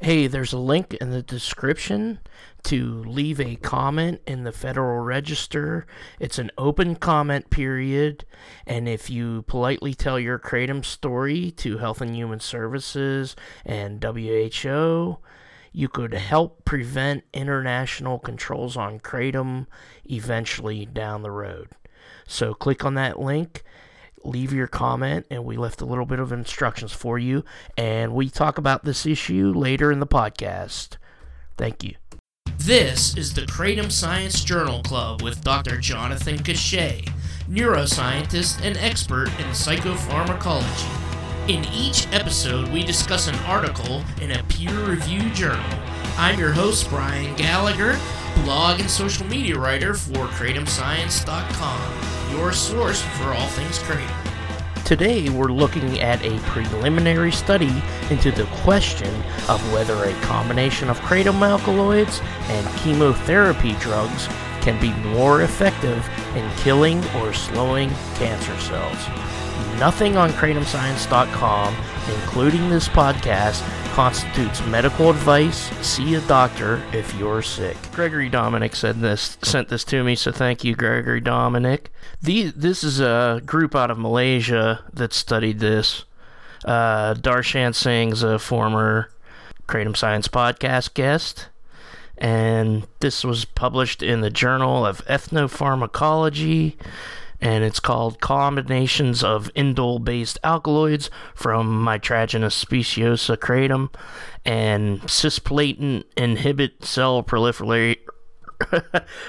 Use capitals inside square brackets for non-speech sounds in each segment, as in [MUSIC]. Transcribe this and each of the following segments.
Hey, there's a link in the description to leave a comment in the Federal Register. It's an open comment period, and if you politely tell your Kratom story to Health and Human Services and WHO, you could help prevent international controls on Kratom eventually down the road. So click on that link leave your comment and we left a little bit of instructions for you and we talk about this issue later in the podcast. Thank you. This is the Kratom Science Journal Club with Dr. Jonathan Cachet, neuroscientist and expert in psychopharmacology. In each episode, we discuss an article in a peer reviewed journal. I'm your host, Brian Gallagher, blog and social media writer for KratomScience.com, your source for all things. Today, we're looking at a preliminary study into the question of whether a combination of kratom alkaloids and chemotherapy drugs can be more effective in killing or slowing cancer cells. Nothing on KratomScience.com, including this podcast, constitutes medical advice. See a doctor if you're sick. Gregory Dominic said this, sent this to me, so thank you, Gregory Dominic. The, this is a group out of Malaysia that studied this. Uh, Darshan Singh's a former Kratom Science podcast guest and this was published in the Journal of Ethnopharmacology and it's called Combinations of Indole based Alkaloids from Mitragyna speciosa kratom and cisplatin inhibit cell proliferation. [LAUGHS]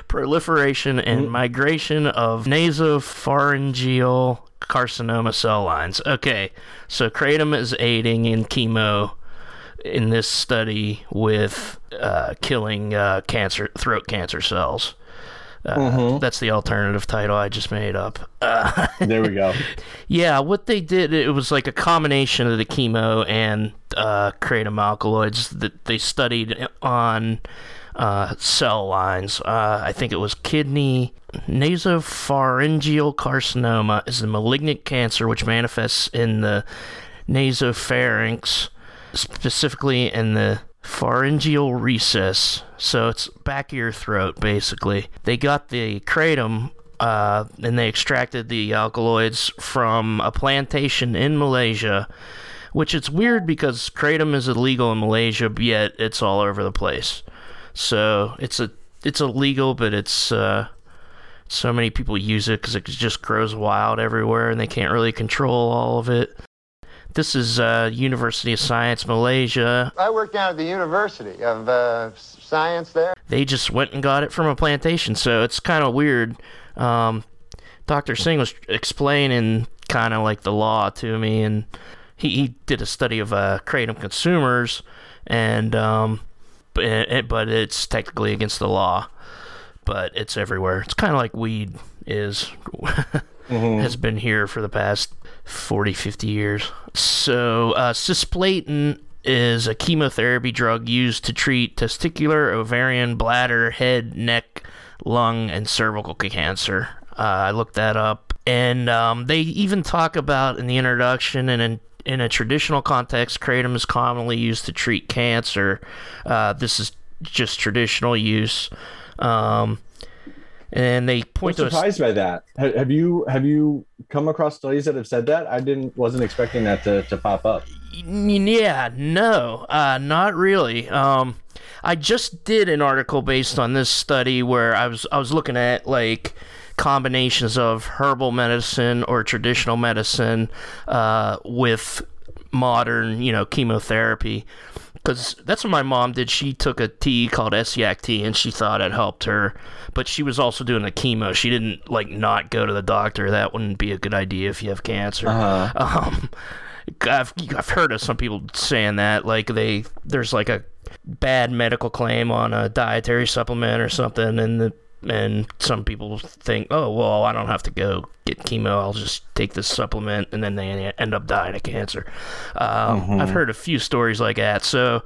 proliferation and mm. migration of nasopharyngeal carcinoma cell lines. Okay, so kratom is aiding in chemo in this study with uh, killing uh, cancer throat cancer cells. Uh, mm-hmm. That's the alternative title I just made up. Uh, there we go. [LAUGHS] yeah, what they did, it was like a combination of the chemo and uh, kratom alkaloids that they studied on uh, cell lines. Uh, I think it was kidney. Nasopharyngeal carcinoma is a malignant cancer which manifests in the nasopharynx, specifically in the pharyngeal recess. So it's back of your throat, basically. They got the kratom uh, and they extracted the alkaloids from a plantation in Malaysia, which it's weird because kratom is illegal in Malaysia, yet it's all over the place. So it's a it's illegal, but it's uh, so many people use it because it just grows wild everywhere, and they can't really control all of it. This is uh, University of Science Malaysia. I work down at the University of uh, Science there. They just went and got it from a plantation, so it's kind of weird. Um, Dr. Singh was explaining kind of like the law to me, and he, he did a study of uh, kratom consumers, and um, but, it, but it's technically against the law, but it's everywhere. It's kind of like weed is. [LAUGHS] mm-hmm. has been here for the past 40, 50 years. So, uh, cisplatin is a chemotherapy drug used to treat testicular, ovarian, bladder, head, neck, lung, and cervical cancer. Uh, I looked that up. And um, they even talk about in the introduction and in, in a traditional context, kratom is commonly used to treat cancer. Uh, this is just traditional use. Um, and they point I'm surprised by that. Have you have you come across studies that have said that? I didn't wasn't expecting that to, to pop up. Yeah, no, uh, not really. Um, I just did an article based on this study where I was I was looking at like combinations of herbal medicine or traditional medicine uh, with modern, you know, chemotherapy because that's what my mom did. She took a tea called Essiac tea, and she thought it helped her. But she was also doing the chemo. She didn't like not go to the doctor. That wouldn't be a good idea if you have cancer. Uh-huh. Um, I've I've heard of some people saying that like they there's like a bad medical claim on a dietary supplement or something, and the and some people think, oh well, I don't have to go get chemo. I'll just take this supplement, and then they end up dying of cancer. Um, mm-hmm. I've heard a few stories like that. So,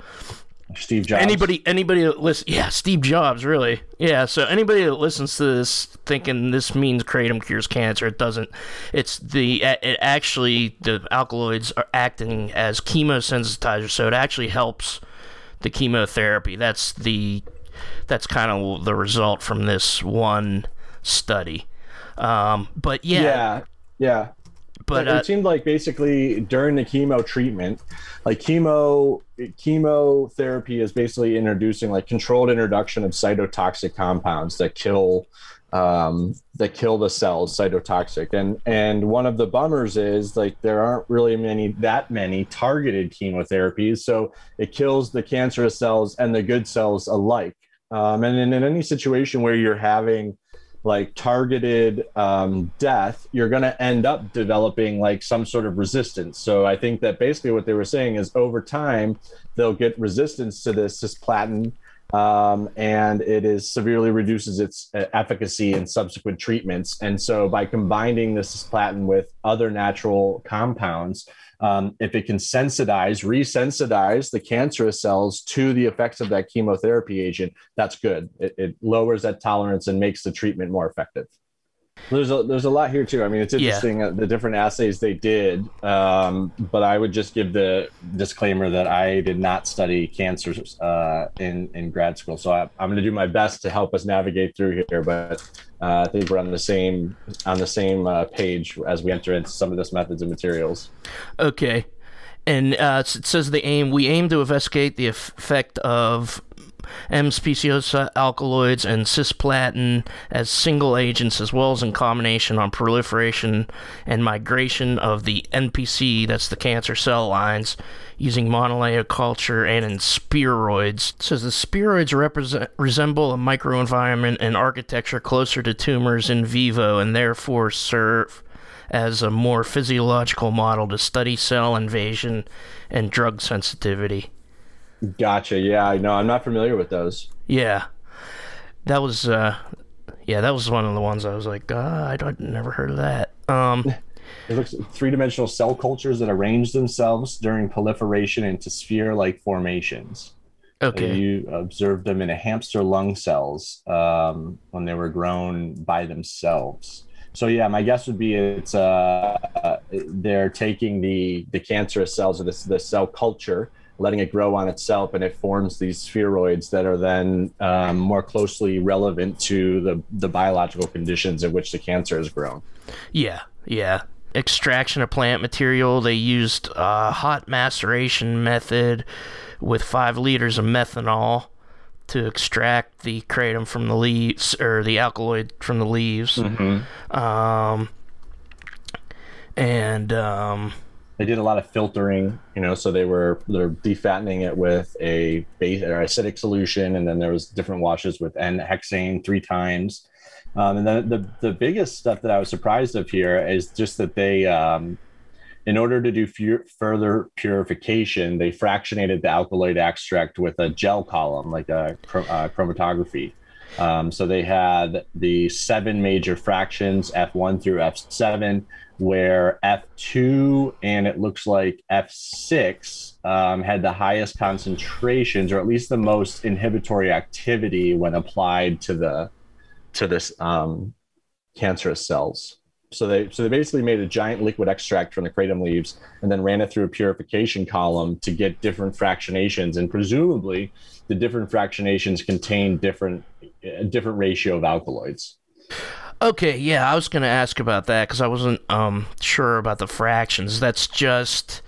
Steve Jobs. Anybody, anybody that listen, yeah, Steve Jobs, really, yeah. So anybody that listens to this thinking this means kratom cures cancer, it doesn't. It's the it actually the alkaloids are acting as chemosensitizers, so it actually helps the chemotherapy. That's the that's kind of the result from this one study. Um, but yeah, yeah, yeah. But it uh, seemed like basically during the chemo treatment, like chemo chemotherapy is basically introducing like controlled introduction of cytotoxic compounds that kill um, that kill the cells, cytotoxic. And and one of the bummers is like there aren't really many that many targeted chemotherapies, so it kills the cancerous cells and the good cells alike. Um, and in, in any situation where you're having like targeted um, death, you're going to end up developing like some sort of resistance. So I think that basically what they were saying is over time they'll get resistance to this cisplatin, um, and it is severely reduces its uh, efficacy in subsequent treatments. And so by combining this cisplatin with other natural compounds, um, if it can sensitize, resensitize the cancerous cells to the effects of that chemotherapy agent, that's good. It, it lowers that tolerance and makes the treatment more effective. There's a there's a lot here too. I mean, it's interesting yeah. uh, the different assays they did, um, but I would just give the disclaimer that I did not study cancers uh, in in grad school, so I, am going to do my best to help us navigate through here. But uh, I think we're on the same on the same uh, page as we enter into some of this methods and materials. Okay, and uh, it says the aim we aim to investigate the effect of M speciosa alkaloids and cisplatin as single agents as well as in combination on proliferation and migration of the NPC, that's the cancer cell lines, using monolayer culture and in spheroids. It says the spheroids represent, resemble a microenvironment and architecture closer to tumors in vivo and therefore serve as a more physiological model to study cell invasion and drug sensitivity. Gotcha. Yeah, I know. I'm not familiar with those. Yeah, that was uh, yeah, that was one of the ones I was like, uh, I don't never heard of that. Um, [LAUGHS] it looks three dimensional cell cultures that arrange themselves during proliferation into sphere like formations. Okay. And you observed them in a hamster lung cells um, when they were grown by themselves. So yeah, my guess would be it's uh, they're taking the the cancerous cells or the, the cell culture letting it grow on itself, and it forms these spheroids that are then um, more closely relevant to the, the biological conditions in which the cancer has grown. Yeah, yeah. Extraction of plant material, they used a hot maceration method with five liters of methanol to extract the kratom from the leaves or the alkaloid from the leaves. Mm-hmm. Um, and um, they did a lot of filtering, you know, so they were they're defattening it with a base or acidic solution, and then there was different washes with N-hexane three times. Um, and then the the biggest stuff that I was surprised of here is just that they, um, in order to do fu- further purification, they fractionated the alkaloid extract with a gel column, like a uh, chromatography. Um, so they had the seven major fractions, F1 through F7 where F2 and it looks like F6 um, had the highest concentrations, or at least the most inhibitory activity when applied to the to this um, cancerous cells. So they so they basically made a giant liquid extract from the kratom leaves and then ran it through a purification column to get different fractionations, and presumably the different fractionations contain different a different ratio of alkaloids. Okay, yeah, I was going to ask about that because I wasn't um, sure about the fractions. That's just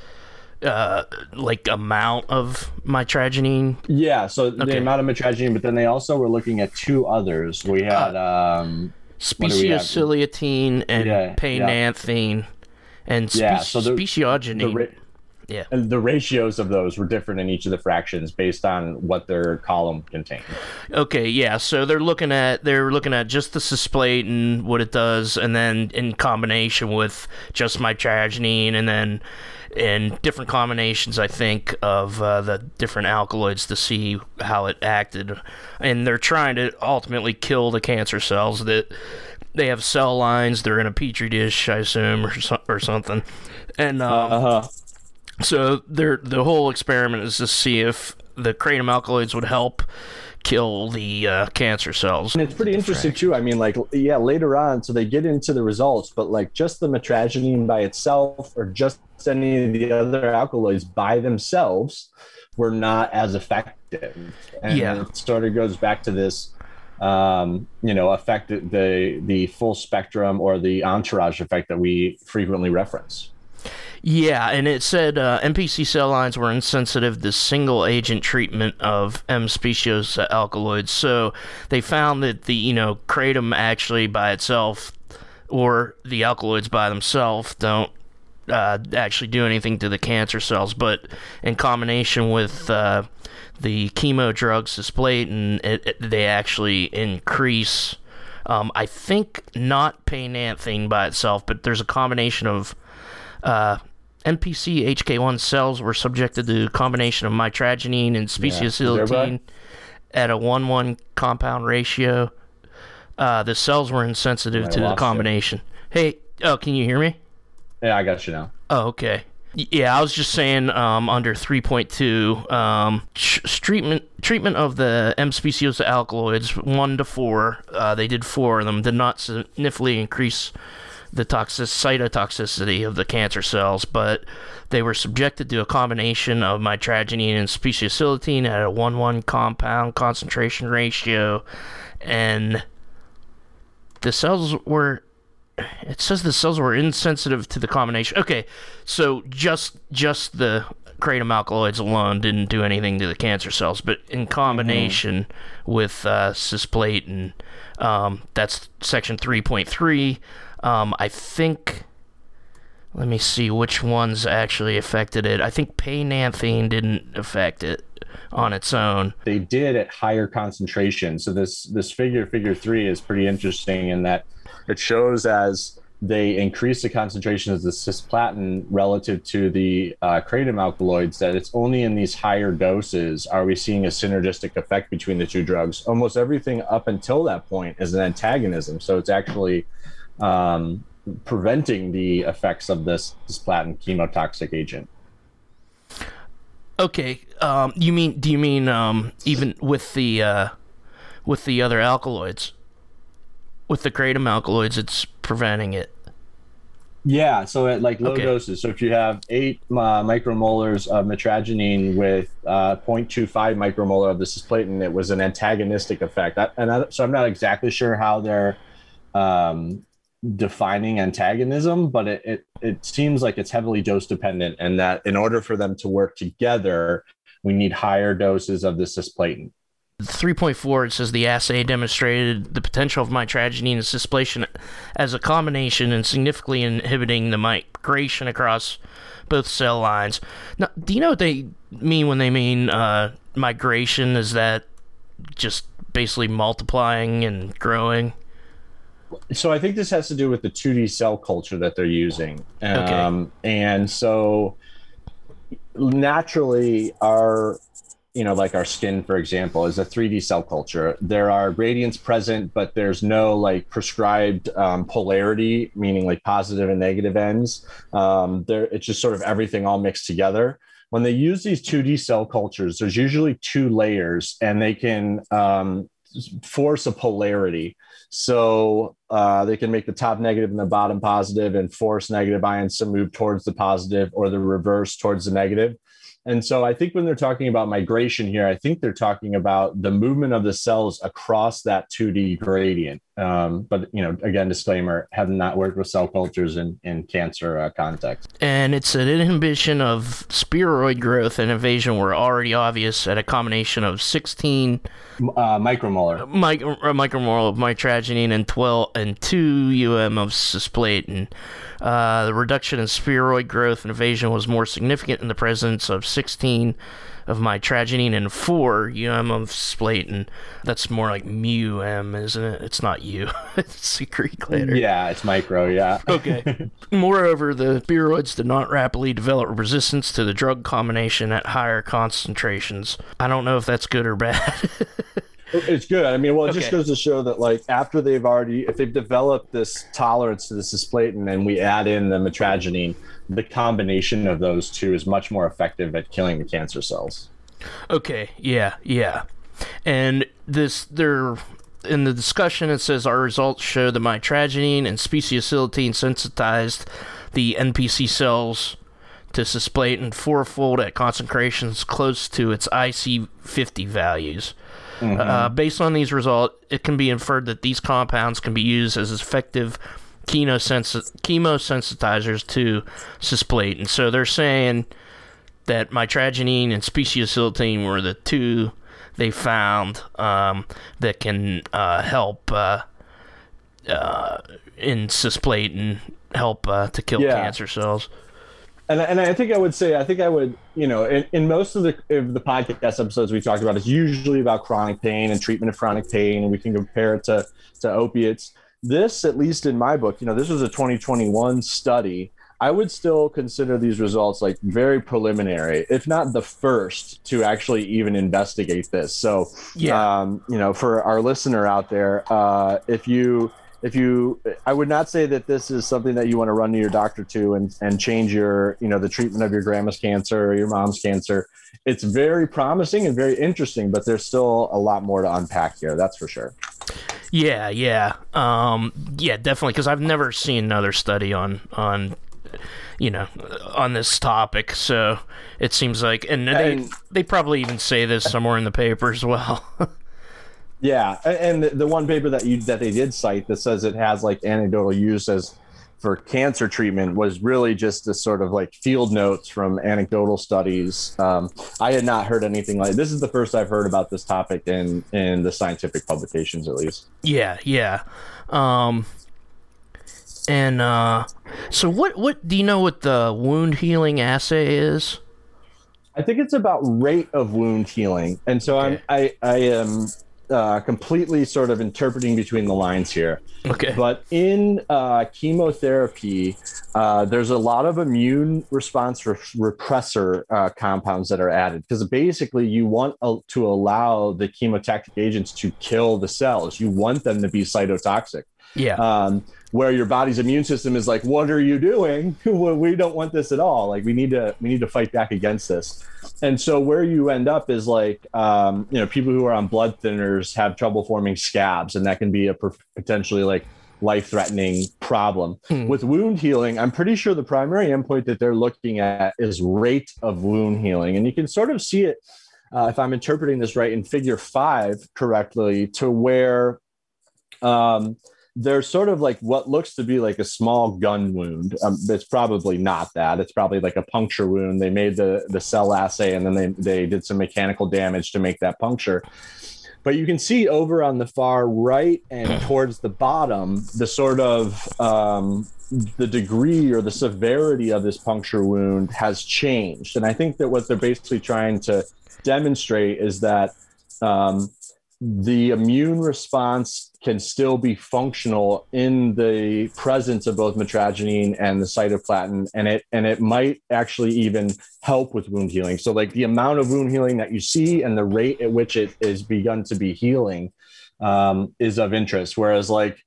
uh, like amount of mitragynine. Yeah, so okay. the amount of mitragynine, but then they also were looking at two others. We had uh, um, speciociliatine and yeah, paynantheine, yeah. and spe- yeah, so the, speciogynine. The yeah. And the ratios of those were different in each of the fractions based on what their column contained. Okay, yeah. So they're looking at they're looking at just the cisplate and what it does, and then in combination with just mitragynine, and then in different combinations, I think, of uh, the different alkaloids to see how it acted. And they're trying to ultimately kill the cancer cells that they have cell lines. They're in a petri dish, I assume, or, so, or something. And um, uh-huh. So the whole experiment is to see if the kratom alkaloids would help kill the uh, cancer cells. And it's pretty interesting too. I mean, like, yeah, later on, so they get into the results, but like just the mitragynine by itself, or just any of the other alkaloids by themselves, were not as effective. And Yeah. it sort of goes back to this, um, you know, affect the the full spectrum or the entourage effect that we frequently reference. Yeah, and it said uh, NPC cell lines were insensitive to single agent treatment of M speciosa alkaloids. So they found that the you know kratom actually by itself or the alkaloids by themselves don't uh, actually do anything to the cancer cells, but in combination with uh, the chemo drug cisplatin, it, it, they actually increase. Um, I think not paynantheine by itself, but there's a combination of uh, NPC HK1 cells were subjected to a combination of mitragynine and speciociliatine at a 1 1 compound ratio. Uh, the cells were insensitive I to the combination. Hey, oh, can you hear me? Yeah, I got you now. Oh, okay. Yeah, I was just saying um, under 3.2, um, tr- treatment treatment of the M speciosa alkaloids one to four. Uh, they did four of them. Did not significantly increase the toxic cytotoxicity of the cancer cells, but they were subjected to a combination of mitragynine and speciociliatine at a one one compound concentration ratio, and the cells were it says the cells were insensitive to the combination. Okay, so just just the kratom alkaloids alone didn't do anything to the cancer cells, but in combination with uh, cisplatin, um, that's section three point three. Um, I think. Let me see which ones actually affected it. I think paynantheine didn't affect it on its own. They did at higher concentration. So this this figure, figure three, is pretty interesting in that it shows as they increase the concentration of the cisplatin relative to the uh, kratom alkaloids that it's only in these higher doses are we seeing a synergistic effect between the two drugs. Almost everything up until that point is an antagonism. So it's actually um, preventing the effects of this cisplatin chemotoxic agent. Okay, um, you mean? Do you mean um, even with the uh, with the other alkaloids, with the kratom alkaloids, it's preventing it? Yeah, so at like low Okay. doses. So if you have eight uh, micromolars of mitragynine with uh, 0.25 micromolar of the cisplatin, it was an antagonistic effect. I, and I, so I'm not exactly sure how they're um, defining antagonism, but it, it it seems like it's heavily dose dependent, and that in order for them to work together, we need higher doses of the cisplatin. 3.4 it says the assay demonstrated the potential of mitragynine and cisplatin as a combination and significantly inhibiting the migration across both cell lines. Now, do you know what they mean when they mean uh, migration? Is that just basically multiplying and growing? So I think this has to do with the 2D cell culture that they're using. Okay. Um, and so naturally our you know like our skin for example is a 3D cell culture. There are gradients present but there's no like prescribed um, polarity meaning like positive and negative ends. Um, there it's just sort of everything all mixed together. When they use these 2D cell cultures there's usually two layers and they can um, force a polarity. So uh, they can make the top negative and the bottom positive and force negative ions to move towards the positive or the reverse towards the negative. And so I think when they're talking about migration here, I think they're talking about the movement of the cells across that 2D gradient. Um, but, you know, again, disclaimer, have not worked with cell cultures in, in cancer uh, context. And it's an inhibition of spheroid growth and invasion were already obvious at a combination of 16 Uh, micromolar. mic- uh, micromolar of mitragynine and 12 and 2 um of cisplatin. Uh, the reduction in spheroid growth and invasion was more significant in the presence of 16 of my mitragynine and 4 um of cisplatin. That's more like mu m, isn't it? It's not u. [LAUGHS] it's a Greek letter. Yeah, it's micro. Yeah. Okay. [LAUGHS] Moreover, the spheroids did not rapidly develop resistance to the drug combination at higher concentrations. I don't know if that's good or bad. [LAUGHS] It's good. I mean, well, it just goes to show that, like, after they've already, if they've developed this tolerance to the cisplatin and we add in the mitragynine, the combination of those two is much more effective at killing the cancer cells. Okay, yeah, yeah. And this there in the discussion it says our results show that mitragynine and speciociliatine sensitized the NPC cells to cisplatin fourfold at concentrations close to its IC50 values. Mm-hmm. Uh, based on these results, it can be inferred that these compounds can be used as effective chemosensitizers to cisplatin. So they're saying that mitragynine and speciociliatine were the two they found um, that can uh, help uh, uh, in cisplatin, help uh, to kill yeah. cancer cells. And, and I think I would say I think I would you know in, in most of the of the podcast episodes we talked about it's usually about chronic pain and treatment of chronic pain and we can compare it to to opiates. This, at least in my book, you know, this was a 2021 study I would still consider these results like very preliminary, if not the first to actually even investigate this. So, yeah, um, you know, for our listener out there, uh, if you if you i would not say that this is something that you want to run to your doctor to and, and change your you know the treatment of your grandma's cancer or your mom's cancer it's very promising and very interesting but there's still a lot more to unpack here that's for sure yeah yeah um, yeah definitely because i've never seen another study on on you know, on this topic. So it seems like, and they and, they probably even say this somewhere in the paper as well. [LAUGHS] yeah, and the one paper that you that they did cite that says it has like anecdotal use as for cancer treatment was really just this sort of like field notes from anecdotal studies. Um, I had not heard anything like this. Is the first I've heard about this topic in in the scientific publications, at least. Yeah, yeah. Um, and uh, so, what what do you know what the wound healing assay is? I think it's about rate of wound healing, and so okay. I'm I I am uh, completely sort of interpreting between the lines here. Okay. But in uh, chemotherapy, uh, there's a lot of immune response re- repressor uh, compounds that are added because basically you want to allow the chemotactic agents to kill the cells. You want them to be cytotoxic. Yeah. Um, where your body's immune system is like, "What are you doing? [LAUGHS] we don't want this at all. Like, we need to we need to fight back against this." And so, where you end up is like, um, you know, people who are on blood thinners have trouble forming scabs, and that can be a potentially like life threatening problem. Hmm. With wound healing, I'm pretty sure the primary endpoint that they're looking at is rate of wound healing, and you can sort of see it. Uh, if I'm interpreting this right in figure five correctly, to where um, there's sort of like what looks to be like a small gun wound. Um, it's probably not that. It's probably like a puncture wound. They made the the cell assay and then they they did some mechanical damage to make that puncture. But you can see over on the far right and [CLEARS THROAT] towards the bottom the sort of um, the degree or the severity of this puncture wound has changed. And I think that what they're basically trying to demonstrate is that um, the immune response can still be functional in the presence of both mitragynine and the cytoplatin and it and it might actually even help with wound healing. So like the amount of wound healing that you see and the rate at which it is begun to be healing um, is of interest. Whereas like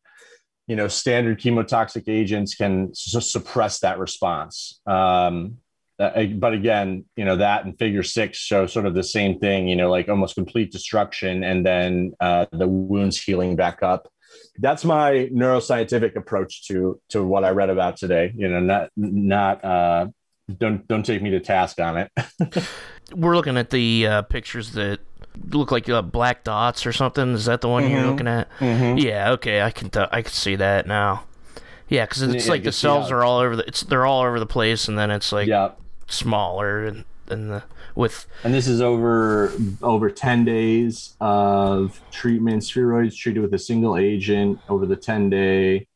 you know standard chemotoxic agents can su- suppress that response. Um, uh, but again, you know that and Figure Six show sort of the same thing. You know, like almost complete destruction, and then uh, the wounds healing back up. That's my neuroscientific approach to to what I read about today. You know, not not uh, don't don't take me to task on it. [LAUGHS] We're looking at the uh, pictures that look like uh, black dots or something. Is that the one mm-hmm. you're looking at? Mm-hmm. Yeah. Okay, I can t- I can see that now. Yeah, because it's yeah, like the cells are all over the it's they're all over the place, and then it's like yeah smaller and than the with and this is over over 10 days of treatment. Spheroids treated with a single agent over the 10 day.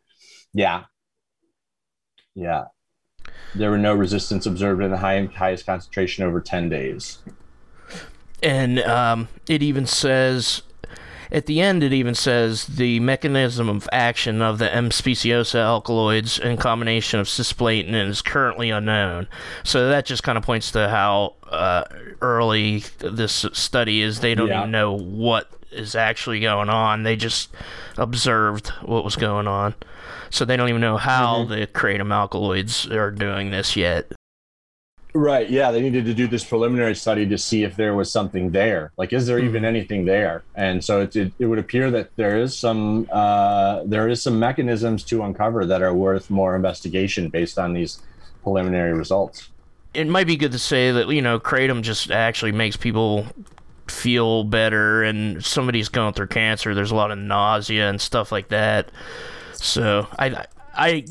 Yeah. Yeah. There were no resistance observed in the high, highest concentration over 10 days. And um, it even says at the end, it even says the mechanism of action of the M speciosa alkaloids in combination of cisplatin is currently unknown. So that just kind of points to how uh, early this study is. They don't yeah. even know what is actually going on. They just observed what was going on. So they don't even know how mm-hmm. the kratom alkaloids are doing this yet. Right. Yeah. They needed to do this preliminary study to see if there was something there. Like, is there mm-hmm. even anything there? And so it, it, it, would appear that there is some uh, there is some mechanisms to uncover that are worth more investigation based on these preliminary results. it might be good to say that you know kratom just actually makes people feel better and somebody's going through cancer there's a lot of nausea and stuff like that so i i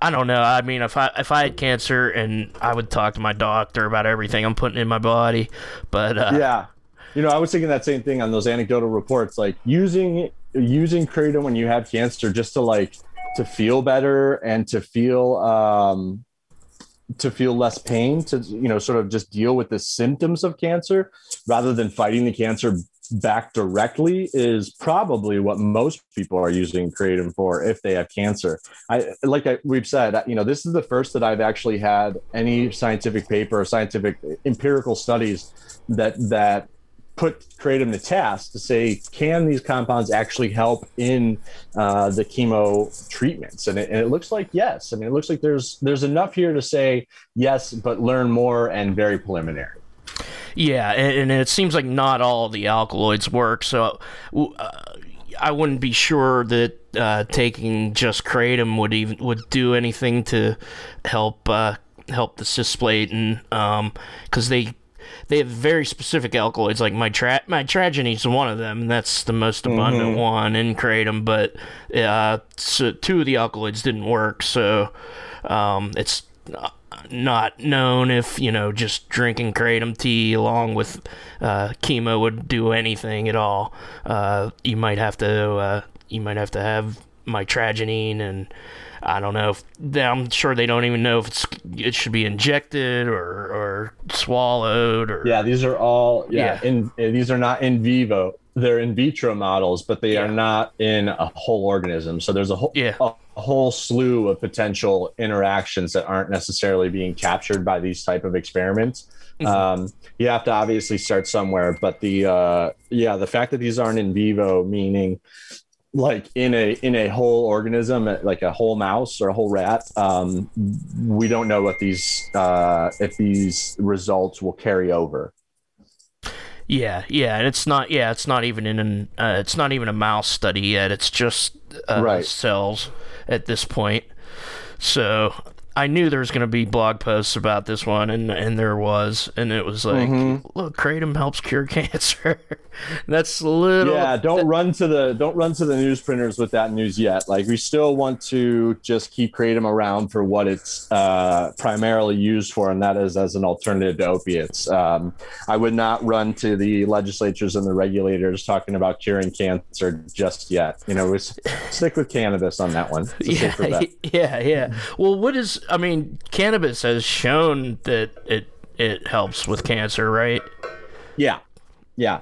I don't know. I mean, if I if I had cancer and I would talk to my doctor about everything I'm putting in my body, but uh, yeah, you know, I was thinking that same thing on those anecdotal reports, like using using kratom when you have cancer just to like to feel better and to feel um to feel less pain to you know sort of just deal with the symptoms of cancer rather than fighting the cancer back directly is probably what most people are using kratom for if they have cancer. I like I, we've said, you know, this is the first that I've actually had any scientific paper or scientific empirical studies that that put kratom to test to say can these compounds actually help in uh, the chemo treatments? And it, and it, looks like yes. I mean it looks like there's there's enough here to say yes but learn more and very preliminary yeah, and, and it seems like not all the alkaloids work. So uh, I wouldn't be sure that uh, taking just kratom would even would do anything to help uh, help the cisplatin because um, they they have very specific alkaloids like my tra- mitragynine is one of them and that's the most abundant mm-hmm. one in kratom but uh, so two of the alkaloids didn't work so um, it's not known if you know just drinking kratom tea along with uh, chemo would do anything at all. Uh, you might have to uh, you might have to have mitragynine and I don't know if I'm sure they don't even know if it's it should be injected or or swallowed or yeah these are all yeah, yeah. in these are not in vivo they're in vitro models but they yeah. are not in a whole organism so there's a whole yeah. a, a whole slew of potential interactions that aren't necessarily being captured by these type of experiments. Mm-hmm. Um, you have to obviously start somewhere, but the uh, yeah, the fact that these aren't in vivo, meaning like in a in a whole organism, like a whole mouse or a whole rat, um, we don't know what these uh, if these results will carry over. Yeah, yeah, and it's not. Yeah, it's not even in an. Uh, it's not even a mouse study yet. It's just uh, right. cells at this point. So I knew there was going to be blog posts about this one, and and there was, and it was like, mm-hmm. look, kratom helps cure [LAUGHS] cancer. That's a little. Yeah, don't that, run to the don't run to the newsprinters with that news yet. Like we still want to just keep kratom around for what it's uh, primarily used for, and that is as an alternative to opiates. Um, I would not run to the legislatures and the regulators talking about curing cancer just yet. You know, we stick with cannabis on that one. [LAUGHS] Yeah, yeah, yeah. Well, what is I mean, cannabis has shown that it it helps with cancer, right? Yeah, yeah.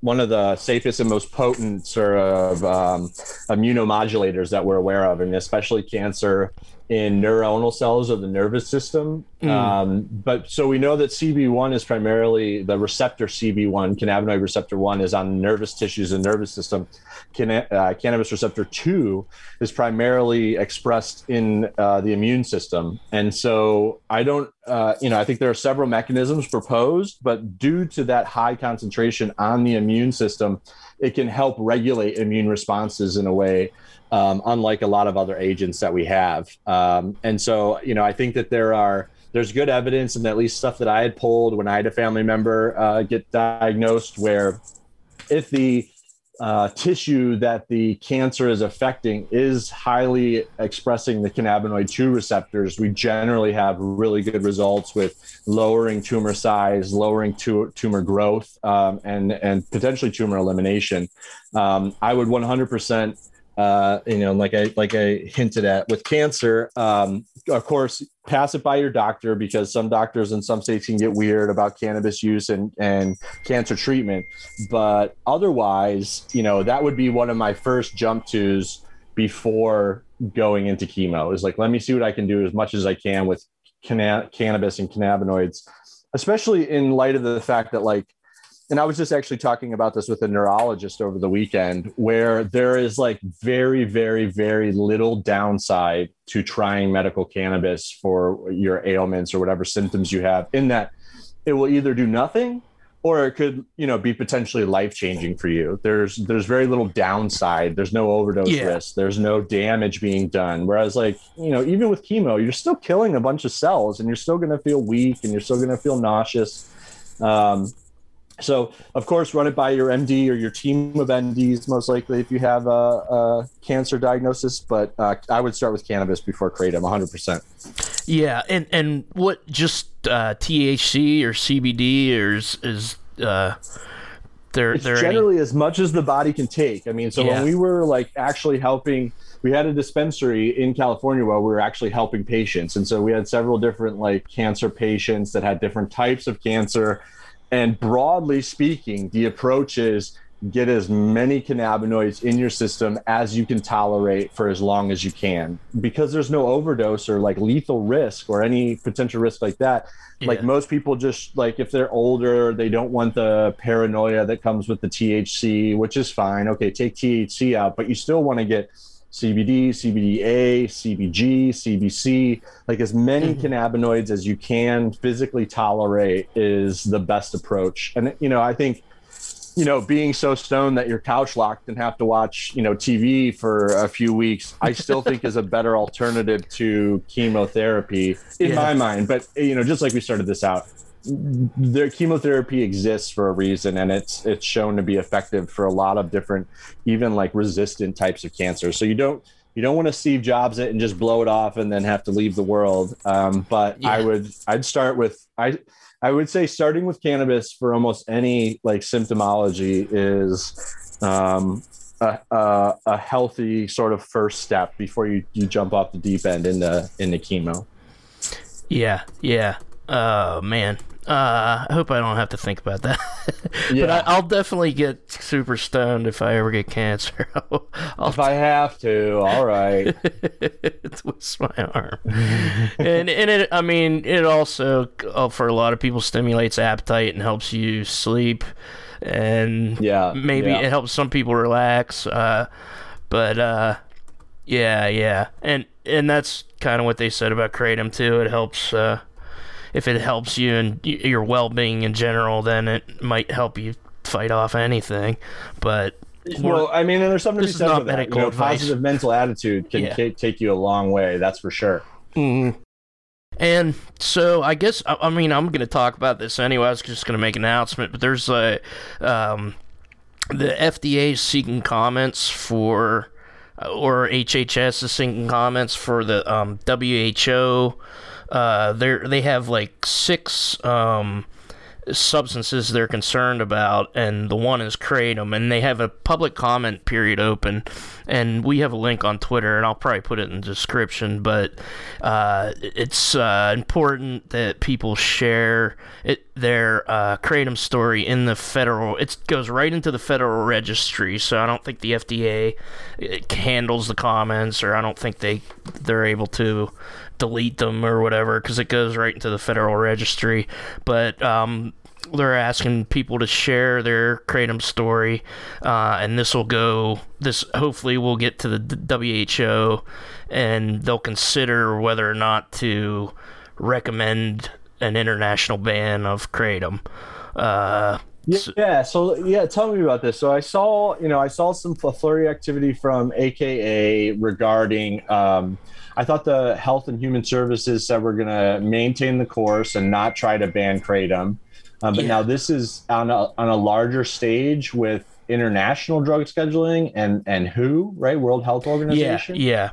One of the safest and most potent sort of um, immunomodulators that we're aware of, and especially cancer in neuronal cells of the nervous system. Mm. Um, but so we know that CB1 is primarily the receptor CB1, cannabinoid receptor 1 is on nervous tissues and nervous system. Can, uh, cannabis receptor 2 is primarily expressed in uh, the immune system. And so I don't, uh, you know, I think there are several mechanisms proposed, but due to that high concentration on the immune system, it can help regulate immune responses in a way um, unlike a lot of other agents that we have. Um, and so, you know, I think that there are there's good evidence, and at least stuff that I had pulled when I had a family member uh, get diagnosed, where if the uh, tissue that the cancer is affecting is highly expressing the cannabinoid 2 receptors, we generally have really good results with lowering tumor size, lowering tu- tumor growth, um, and, and potentially tumor elimination. Um, I would 100% uh, you know, like I like I hinted at with cancer, um, of course, pass it by your doctor because some doctors in some states can get weird about cannabis use and and cancer treatment. But otherwise, you know, that would be one of my first jump tos before going into chemo. Is like, let me see what I can do as much as I can with canna- cannabis and cannabinoids, especially in light of the fact that like and I was just actually talking about this with a neurologist over the weekend, where there is like very, very, very little downside to trying medical cannabis for your ailments or whatever symptoms you have, in that it will either do nothing or it could you know be potentially life changing for you. There's there's very little downside. There's no overdose yeah. risk. There's no damage being done. Whereas like you know even with chemo you're still killing a bunch of cells and you're still going to feel weak and you're still going to feel nauseous. Um, so of course run it by your md or your team of mds most likely if you have a, a cancer diagnosis but uh, i would start with cannabis before kratom 100% yeah and and what just uh, thc or cbd or is, is uh there it's generally any... as much as the body can take i mean so yeah. when we were like actually helping we had a dispensary in California where we were actually helping patients. And so we had several different like cancer patients that had different types of cancer and broadly speaking, the approach is get as many cannabinoids in your system as you can tolerate for as long as you can. Because there's no overdose or like lethal risk or any potential risk like that. Yeah. Like most people just like if they're older, they don't want the paranoia that comes with the THC, which is fine. Okay, take THC out, but you still want to get CBD, CBDA, CBG, CBC, like as many mm-hmm. cannabinoids as you can physically tolerate is the best approach. And you know, I think you know, being so stoned that you're couch locked and have to watch, you know, TV for a few weeks, I still think is a better alternative to chemotherapy in yeah. my mind. But you know, just like we started this out, their chemotherapy exists for a reason and it's it's shown to be effective for a lot of different even like resistant types of cancer. So you don't you don't want to steve jobs it and just blow it off and then have to leave the world. Um, but yeah. i would i'd start with i i would say starting with cannabis for almost any like symptomology is um, a, a, a healthy sort of first step before you, you jump off the deep end into into chemo. Yeah yeah. Oh man uh, I hope I don't have to think about that. yeah. [LAUGHS] But I, will definitely get super stoned if I ever get cancer. [LAUGHS] I'll, I'll if I have to, all right. [LAUGHS] twist my arm. and and it, I mean, it also uh, for a lot of people stimulates appetite and helps you sleep, and yeah, maybe yeah. it helps some people relax. Uh, but uh, yeah, yeah, and and that's kind of what they said about kratom too. It helps. Uh, if it helps you and your well-being in general, then it might help you fight off anything. But well, I mean, there's something to be said for that. You know, positive mental attitude can yeah. t- take you a long way. That's for sure. Mm-hmm. And so I guess I, mean I'm going to talk about this anyway. I was just going to make an announcement, but there's a um, the FDA is seeking comments for or HHS is seeking comments for the um, WHO uh, they they have like six um, substances they're concerned about, and the one is kratom, and they have a public comment period open, and we have a link on Twitter, and I'll probably put it in the description. But uh, it's uh, important that people share it, their uh, kratom story in the federal. It goes right into the federal registry, so I don't think the FDA handles the comments, or I don't think they they're able to delete them or whatever because it goes right into the federal registry. But um, they're asking people to share their kratom story, uh, and this will go. This hopefully will get to the WHO, and they'll consider whether or not to recommend an international ban of kratom. Uh, yeah, so yeah, tell me about this. So I saw, you know, I saw some flurry activity from AKA regarding um, I thought the Health and Human Services said we're going to maintain the course and not try to ban kratom. Um, but yeah. now this is on a, on a larger stage with international drug scheduling and and WHO, right? World Health Organization. Yeah, yeah.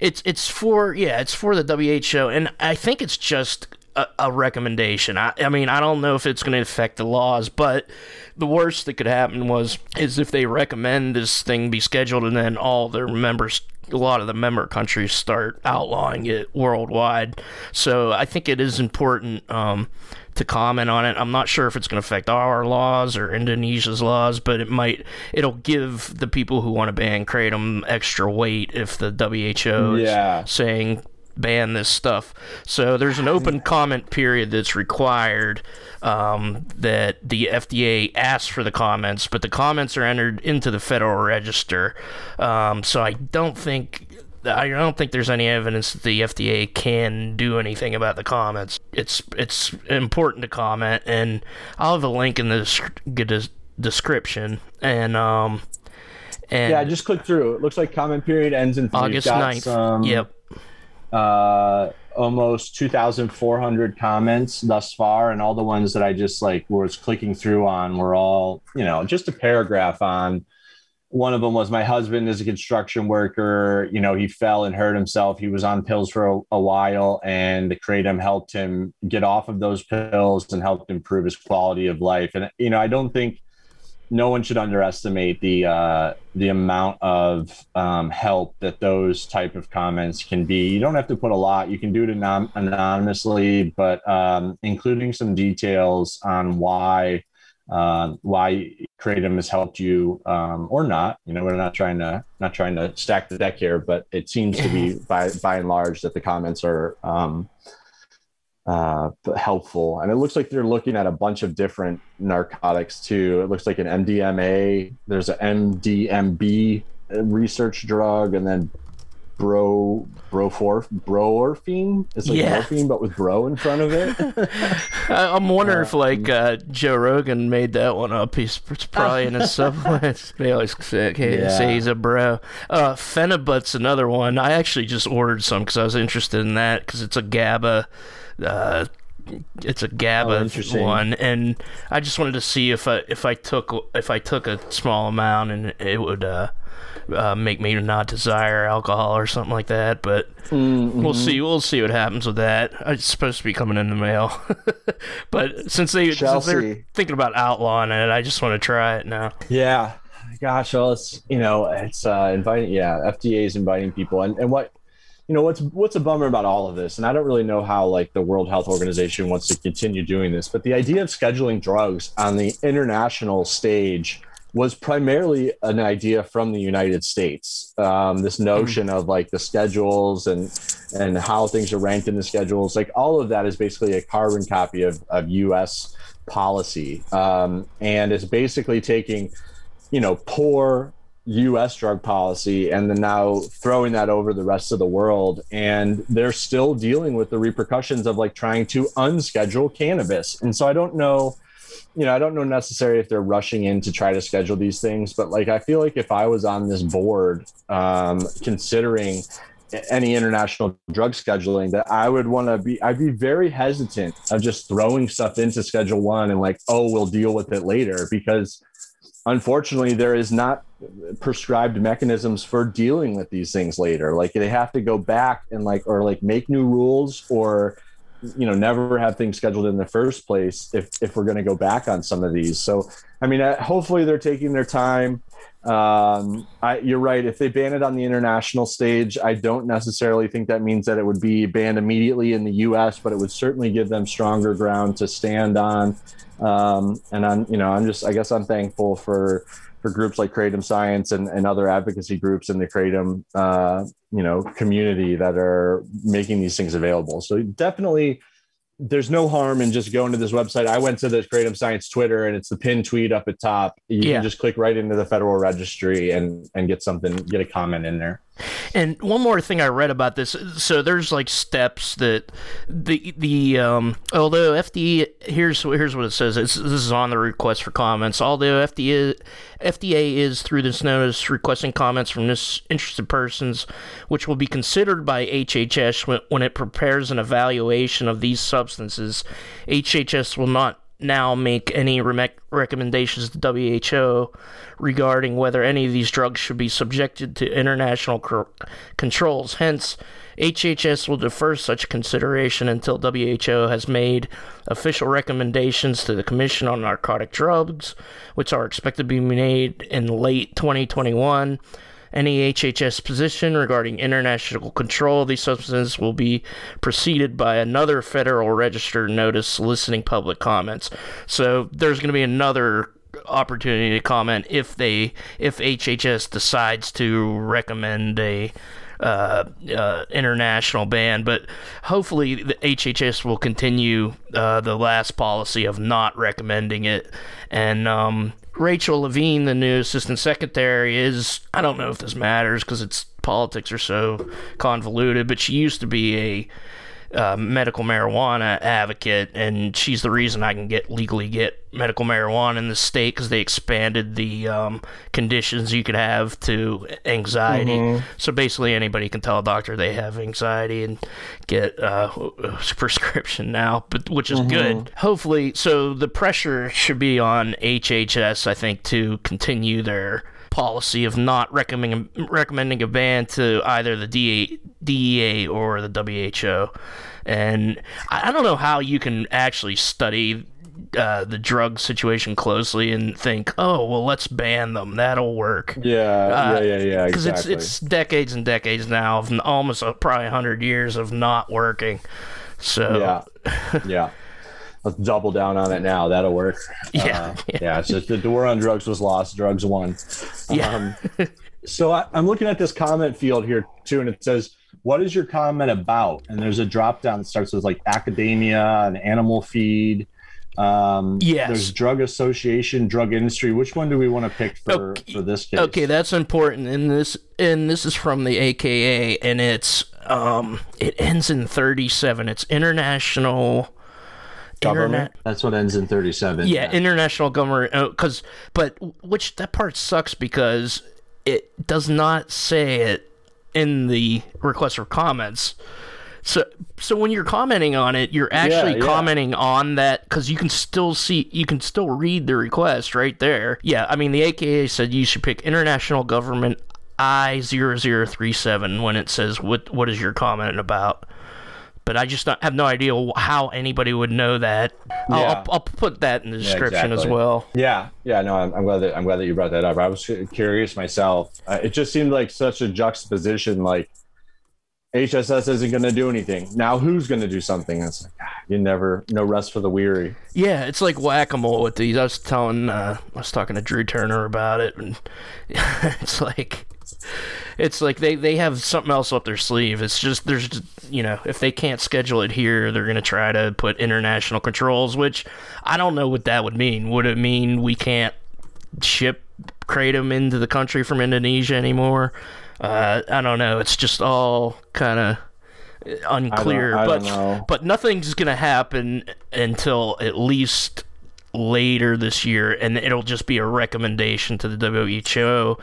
It's it's for yeah, it's for the WHO, and I think it's just a, a recommendation. I, I mean, I don't know if it's going to affect the laws, but the worst that could happen was is if they recommend this thing be scheduled, and then all their members a lot of the member countries start outlawing it worldwide. So I think it is important um, to comment on it. I'm not sure if it's going to affect our laws or Indonesia's laws, but it might. It'll give the people who want to ban kratom extra weight if the WHO yeah. is saying ban this stuff. So there's an open comment period that's required um, that the FDA asks for the comments, but the comments are entered into the Federal Register. Um, so I don't think I don't think there's any evidence that the FDA can do anything about the comments. it's it's important to comment, and I'll have a link in the description. And um, and yeah, I just clicked through. It looks like comment period ends in August 9th. Some, yep. Uh, almost 2,400 comments thus far, and all the ones that I just like was clicking through on were all, you know, just a paragraph on. One of them was my husband is a construction worker. You know, he fell and hurt himself. He was on pills for a, a while, and the kratom helped him get off of those pills and helped improve his quality of life. And you know, I don't think no one should underestimate the uh, the amount of um, help that those type of comments can be. You don't have to put a lot. You can do it anon- anonymously, but um, including some details on why uh, why kratom has helped you um, or not. You know, we're not trying to not trying to stack the deck here, but it seems to be [LAUGHS] by by and large that the comments are um, uh, helpful. And it looks like they're looking at a bunch of different narcotics too. It looks like an MDMA, there's an MDMB research drug, and then bro brofor brorphine? It's like yeah. morphine but with bro in front of it? [LAUGHS] I'm wondering uh, if like uh, joe rogan made that one up. He's probably in his [LAUGHS] supplements [LAUGHS] they always say, yeah. say he's a bro. Uh phenibut's another one. I actually just ordered some because i was interested in that because it's a gaba uh, it's a GABA oh, one, and I just wanted to see if I if I took if I took a small amount and it would uh, uh, make me not desire alcohol or something like that. But mm-hmm. we'll see. We'll see what happens with that. It's supposed to be coming in the mail, [LAUGHS] but since they since they're thinking about outlawing it, I just want to try it now. Yeah, gosh, well, it's you know, it's uh, inviting. Yeah, FDA is inviting people, and and what you know what's what's a bummer about all of this and i don't really know how like the world health organization wants to continue doing this but the idea of scheduling drugs on the international stage was primarily an idea from the united states um, this notion mm. of like the schedules and and how things are ranked in the schedules like all of that is basically a carbon copy of, of us policy um, and it's basically taking you know poor US drug policy and then now throwing that over the rest of the world. And they're still dealing with the repercussions of like trying to unschedule cannabis. And so I don't know, you know, I don't know necessarily if they're rushing in to try to schedule these things, but like I feel like if I was on this board, um, considering any international drug scheduling that I would want to be I'd be very hesitant of just throwing stuff into schedule 1 and like oh we'll deal with it later because unfortunately there is not prescribed mechanisms for dealing with these things later. Like they have to go back and like or like make new rules or you know never have things scheduled in the first place if if we're going to go back on some of these. So i mean uh, hopefully they're taking their time. Um, I, you're right. If they ban it on the international stage i don't necessarily think that means that it would be banned immediately in the us but it would certainly give them stronger ground to stand on. Um, and I'm, you know, I'm just, I guess I'm thankful for, for groups like Kratom Science and, and other advocacy groups in the Kratom, uh, you know, community that are making these things available. So definitely there's no harm in just going to this website. I went to the Kratom Science Twitter and it's the pinned tweet up at top. You yeah. can just click right into the federal registry and, and get something, get a comment in there. And one more thing I read about this, so there's like steps that the the um, although FDA here's here's what it says. It's, this is on the request for comments. Although FDA FDA is through this notice requesting comments from this interested persons, which will be considered by HHS when, when it prepares an evaluation of these substances. HHS will not now make any re- recommendations to WHO regarding whether any of these drugs should be subjected to international cr- controls. Hence, HHS will defer such consideration until WHO has made official recommendations to the Commission on Narcotic Drugs, which are expected to be made in late 2021. Any HHS position regarding international control of these substances will be preceded by another Federal Register notice soliciting public comments. So there's going to be another opportunity to comment if they if HHS decides to recommend a uh, uh, international ban, but hopefully the HHS will continue uh, the last policy of not recommending it. And um, Rachel Levine, the new assistant secretary, is I don't know if this matters because its politics are so convoluted, but she used to be a uh, medical marijuana advocate, and she's the reason I can get legally get medical marijuana in the state because they expanded the um, conditions you could have to anxiety. Mm-hmm. So basically, anybody can tell a doctor they have anxiety and get uh, a prescription now, but which is mm-hmm. good. Hopefully, so the pressure should be on HHS, I think, to continue their policy of not recommending recommending a ban to either the DA, DEA or the WHO. And I don't know how you can actually study uh, the drug situation closely and think, oh, well, let's ban them. That'll work. Yeah, uh, yeah, yeah, yeah. Because exactly. it's it's decades and decades now of almost a, probably hundred years of not working. So yeah, yeah. Let's double down on it now. That'll work. [LAUGHS] Yeah, uh, yeah. yeah. It's just the war on drugs was lost. Drugs won. Yeah. Um, so I, I'm looking at this comment field here too, and it says what is your comment about? And there's a drop down that starts with like academia and animal feed. Um, yes. There's drug association, drug industry. Which one do we want to pick for, okay. for this case? Okay, that's important. And this and this is from the AKA, and it's um, it ends in 37. It's international. Government. Internet. That's what ends in 37. Yeah, yeah. international government. Because, uh, but which that part sucks because it does not say it in the request for comments. So, so when you're commenting on it, you're actually yeah, yeah. commenting on that because you can still see, you can still read the request right there. Yeah, I mean, the AKA said you should pick international government I0037 when it says what what is your comment about. But I just have no idea how anybody would know that. Yeah. I'll, I'll, put that in the description yeah, exactly. as well. Yeah, yeah, no, I'm, I'm, glad that I'm glad that you brought that up. I was curious myself. Uh, it just seemed like such a juxtaposition, like HHS isn't going to do anything. Now WHO's going to do something? It's like ah, you never, no rest for the weary. Yeah, it's like whack a mole with these. I was telling, uh, I was talking to Drew Turner about it, and [LAUGHS] it's like, it's like they they have something else up their sleeve. It's just there's, you know, if they can't schedule it here, they're going to try to put international controls. Which I don't know what that would mean. Would it mean we can't ship kratom into the country from Indonesia anymore? uh, I don't know. It's just all kind of unclear. I don't, I but but nothing's gonna happen until at least later this year, and it'll just be a recommendation to the WHO.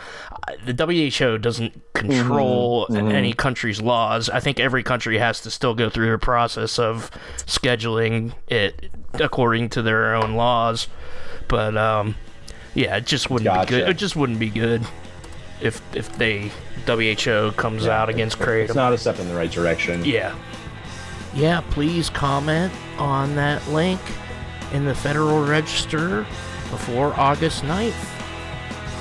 The WHO doesn't control mm-hmm, mm-hmm. any country's laws. I think every country has to still go through the process of scheduling it according to their own laws. But um, yeah, it just wouldn't gotcha. be good. It just wouldn't be good if if they WHO comes yeah, out against Kratom. It's not a step in the right direction. Yeah. Yeah, please comment on that link in the Federal Register before August 9th.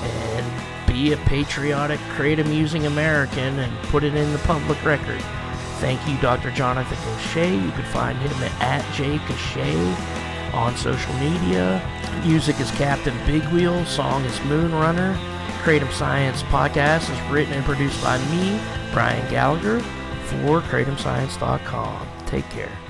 And be a patriotic, Kratom using American and put it in the public record. Thank you, Dr. Jonathan Cochet. You can find him at, at J. Cochet on social media. Music is Captain Big Wheel. Song is Moonrunner. Kratom Science podcast is written and produced by me, Brian Gallagher, for KratomScience.com. Take care.